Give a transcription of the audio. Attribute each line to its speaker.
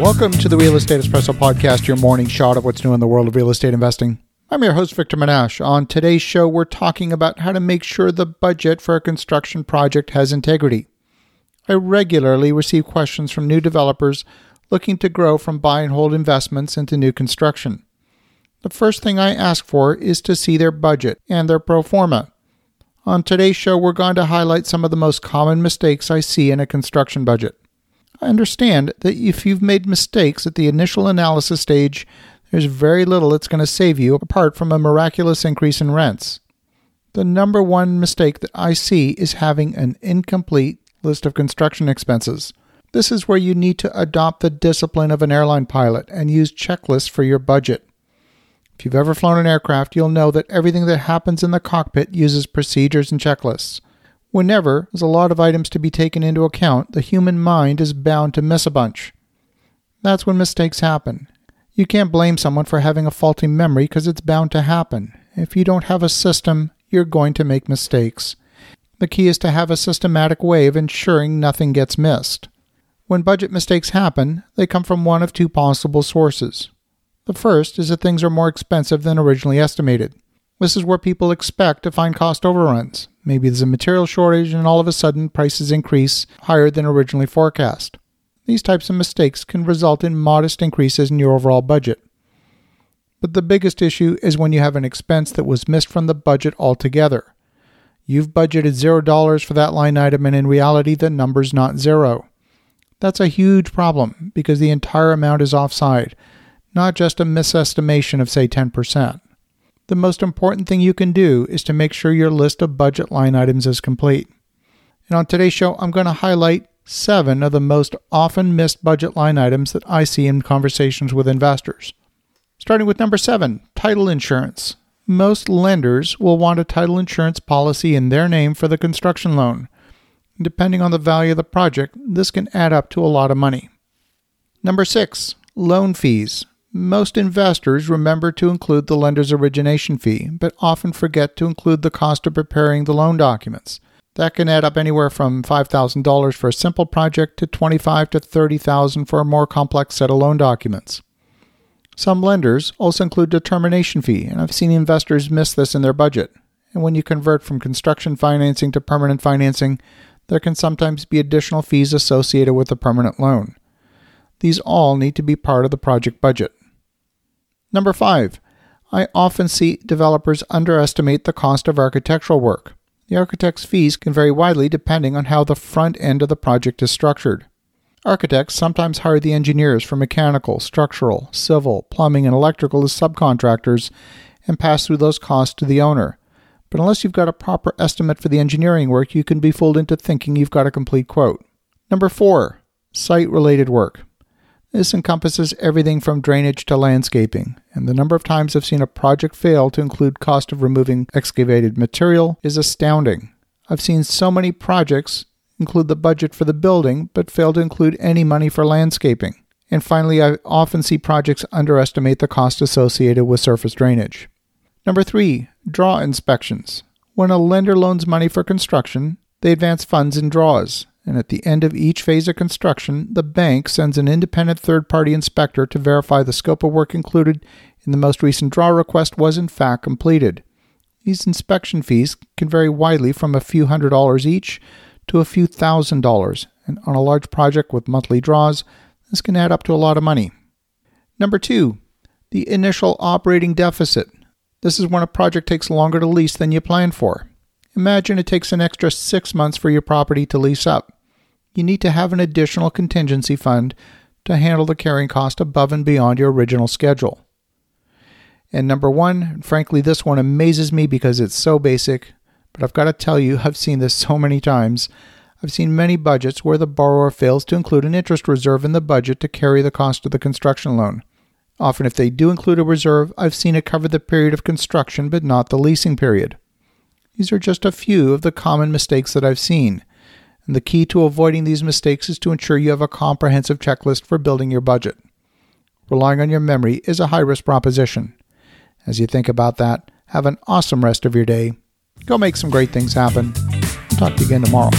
Speaker 1: Welcome to the Real Estate Espresso Podcast, your morning shot of what's new in the world of real estate investing. I'm your host, Victor Menasce. On today's show, we're talking about how to make sure the budget for a construction project has integrity. I regularly receive questions from new developers looking to grow from buy and hold investments into new construction. The first thing I ask for is to see their budget and their pro forma. On today's show, we're going to highlight some of the most common mistakes I see in a construction budget. Understand that if you've made mistakes at the initial analysis stage, there's very little that's going to save you apart from a miraculous increase in rents. The number one mistake that I see is having an incomplete list of construction expenses. This is where you need to adopt the discipline of an airline pilot and use checklists for your budget. If you've ever flown an aircraft, you'll know that everything that happens in the cockpit uses procedures and checklists. Whenever there's a lot of items to be taken into account, the human mind is bound to miss a bunch. That's when mistakes happen. You can't blame someone for having a faulty memory because it's bound to happen. If you don't have a system, you're going to make mistakes. The key is to have a systematic way of ensuring nothing gets missed. When budget mistakes happen, they come from one of two possible sources. The first is that things are more expensive than originally estimated. This is where people expect to find cost overruns. Maybe there's a material shortage and all of a sudden prices increase higher than originally forecast. These types of mistakes can result in modest increases in your overall budget. But the biggest issue is when you have an expense that was missed from the budget altogether. You've budgeted $0 for that line item and in reality the number's not zero. That's a huge problem because the entire amount is offside not just a misestimation of, say, 10%. The most important thing you can do is to make sure your list of budget line items is complete. And on today's show, I'm going to highlight seven of the most often missed budget line items that I see in conversations with investors. Starting with number seven title insurance. Most lenders will want a title insurance policy in their name for the construction loan. Depending on the value of the project, this can add up to a lot of money. Number six, loan fees. Most investors remember to include the lender's origination fee, but often forget to include the cost of preparing the loan documents. That can add up anywhere from $5,000 for a simple project to $25,000 to $30,000 for a more complex set of loan documents. Some lenders also include a termination fee, and I've seen investors miss this in their budget. And when you convert from construction financing to permanent financing, there can sometimes be additional fees associated with the permanent loan. These all need to be part of the project budget. Number five, I often see developers underestimate the cost of architectural work. The architect's fees can vary widely depending on how the front end of the project is structured. Architects sometimes hire the engineers for mechanical, structural, civil, plumbing, and electrical as subcontractors and pass through those costs to the owner. But unless you've got a proper estimate for the engineering work, you can be fooled into thinking you've got a complete quote. Number four, site related work. This encompasses everything from drainage to landscaping, and the number of times I've seen a project fail to include cost of removing excavated material is astounding. I've seen so many projects include the budget for the building but fail to include any money for landscaping. And finally, I often see projects underestimate the cost associated with surface drainage. Number three, draw inspections. When a lender loans money for construction, they advance funds in draws and at the end of each phase of construction, the bank sends an independent third party inspector to verify the scope of work included in the most recent draw request was in fact completed. These inspection fees can vary widely from a few hundred dollars each to a few thousand dollars, and on a large project with monthly draws, this can add up to a lot of money. Number two, the initial operating deficit. This is when a project takes longer to lease than you planned for. Imagine it takes an extra six months for your property to lease up you need to have an additional contingency fund to handle the carrying cost above and beyond your original schedule. And number one, frankly, this one amazes me because it's so basic, but I've got to tell you, I've seen this so many times. I've seen many budgets where the borrower fails to include an interest reserve in the budget to carry the cost of the construction loan. Often, if they do include a reserve, I've seen it cover the period of construction but not the leasing period. These are just a few of the common mistakes that I've seen and the key to avoiding these mistakes is to ensure you have a comprehensive checklist for building your budget. Relying on your memory is a high risk proposition. As you think about that, have an awesome rest of your day. Go make some great things happen. Talk to you again tomorrow.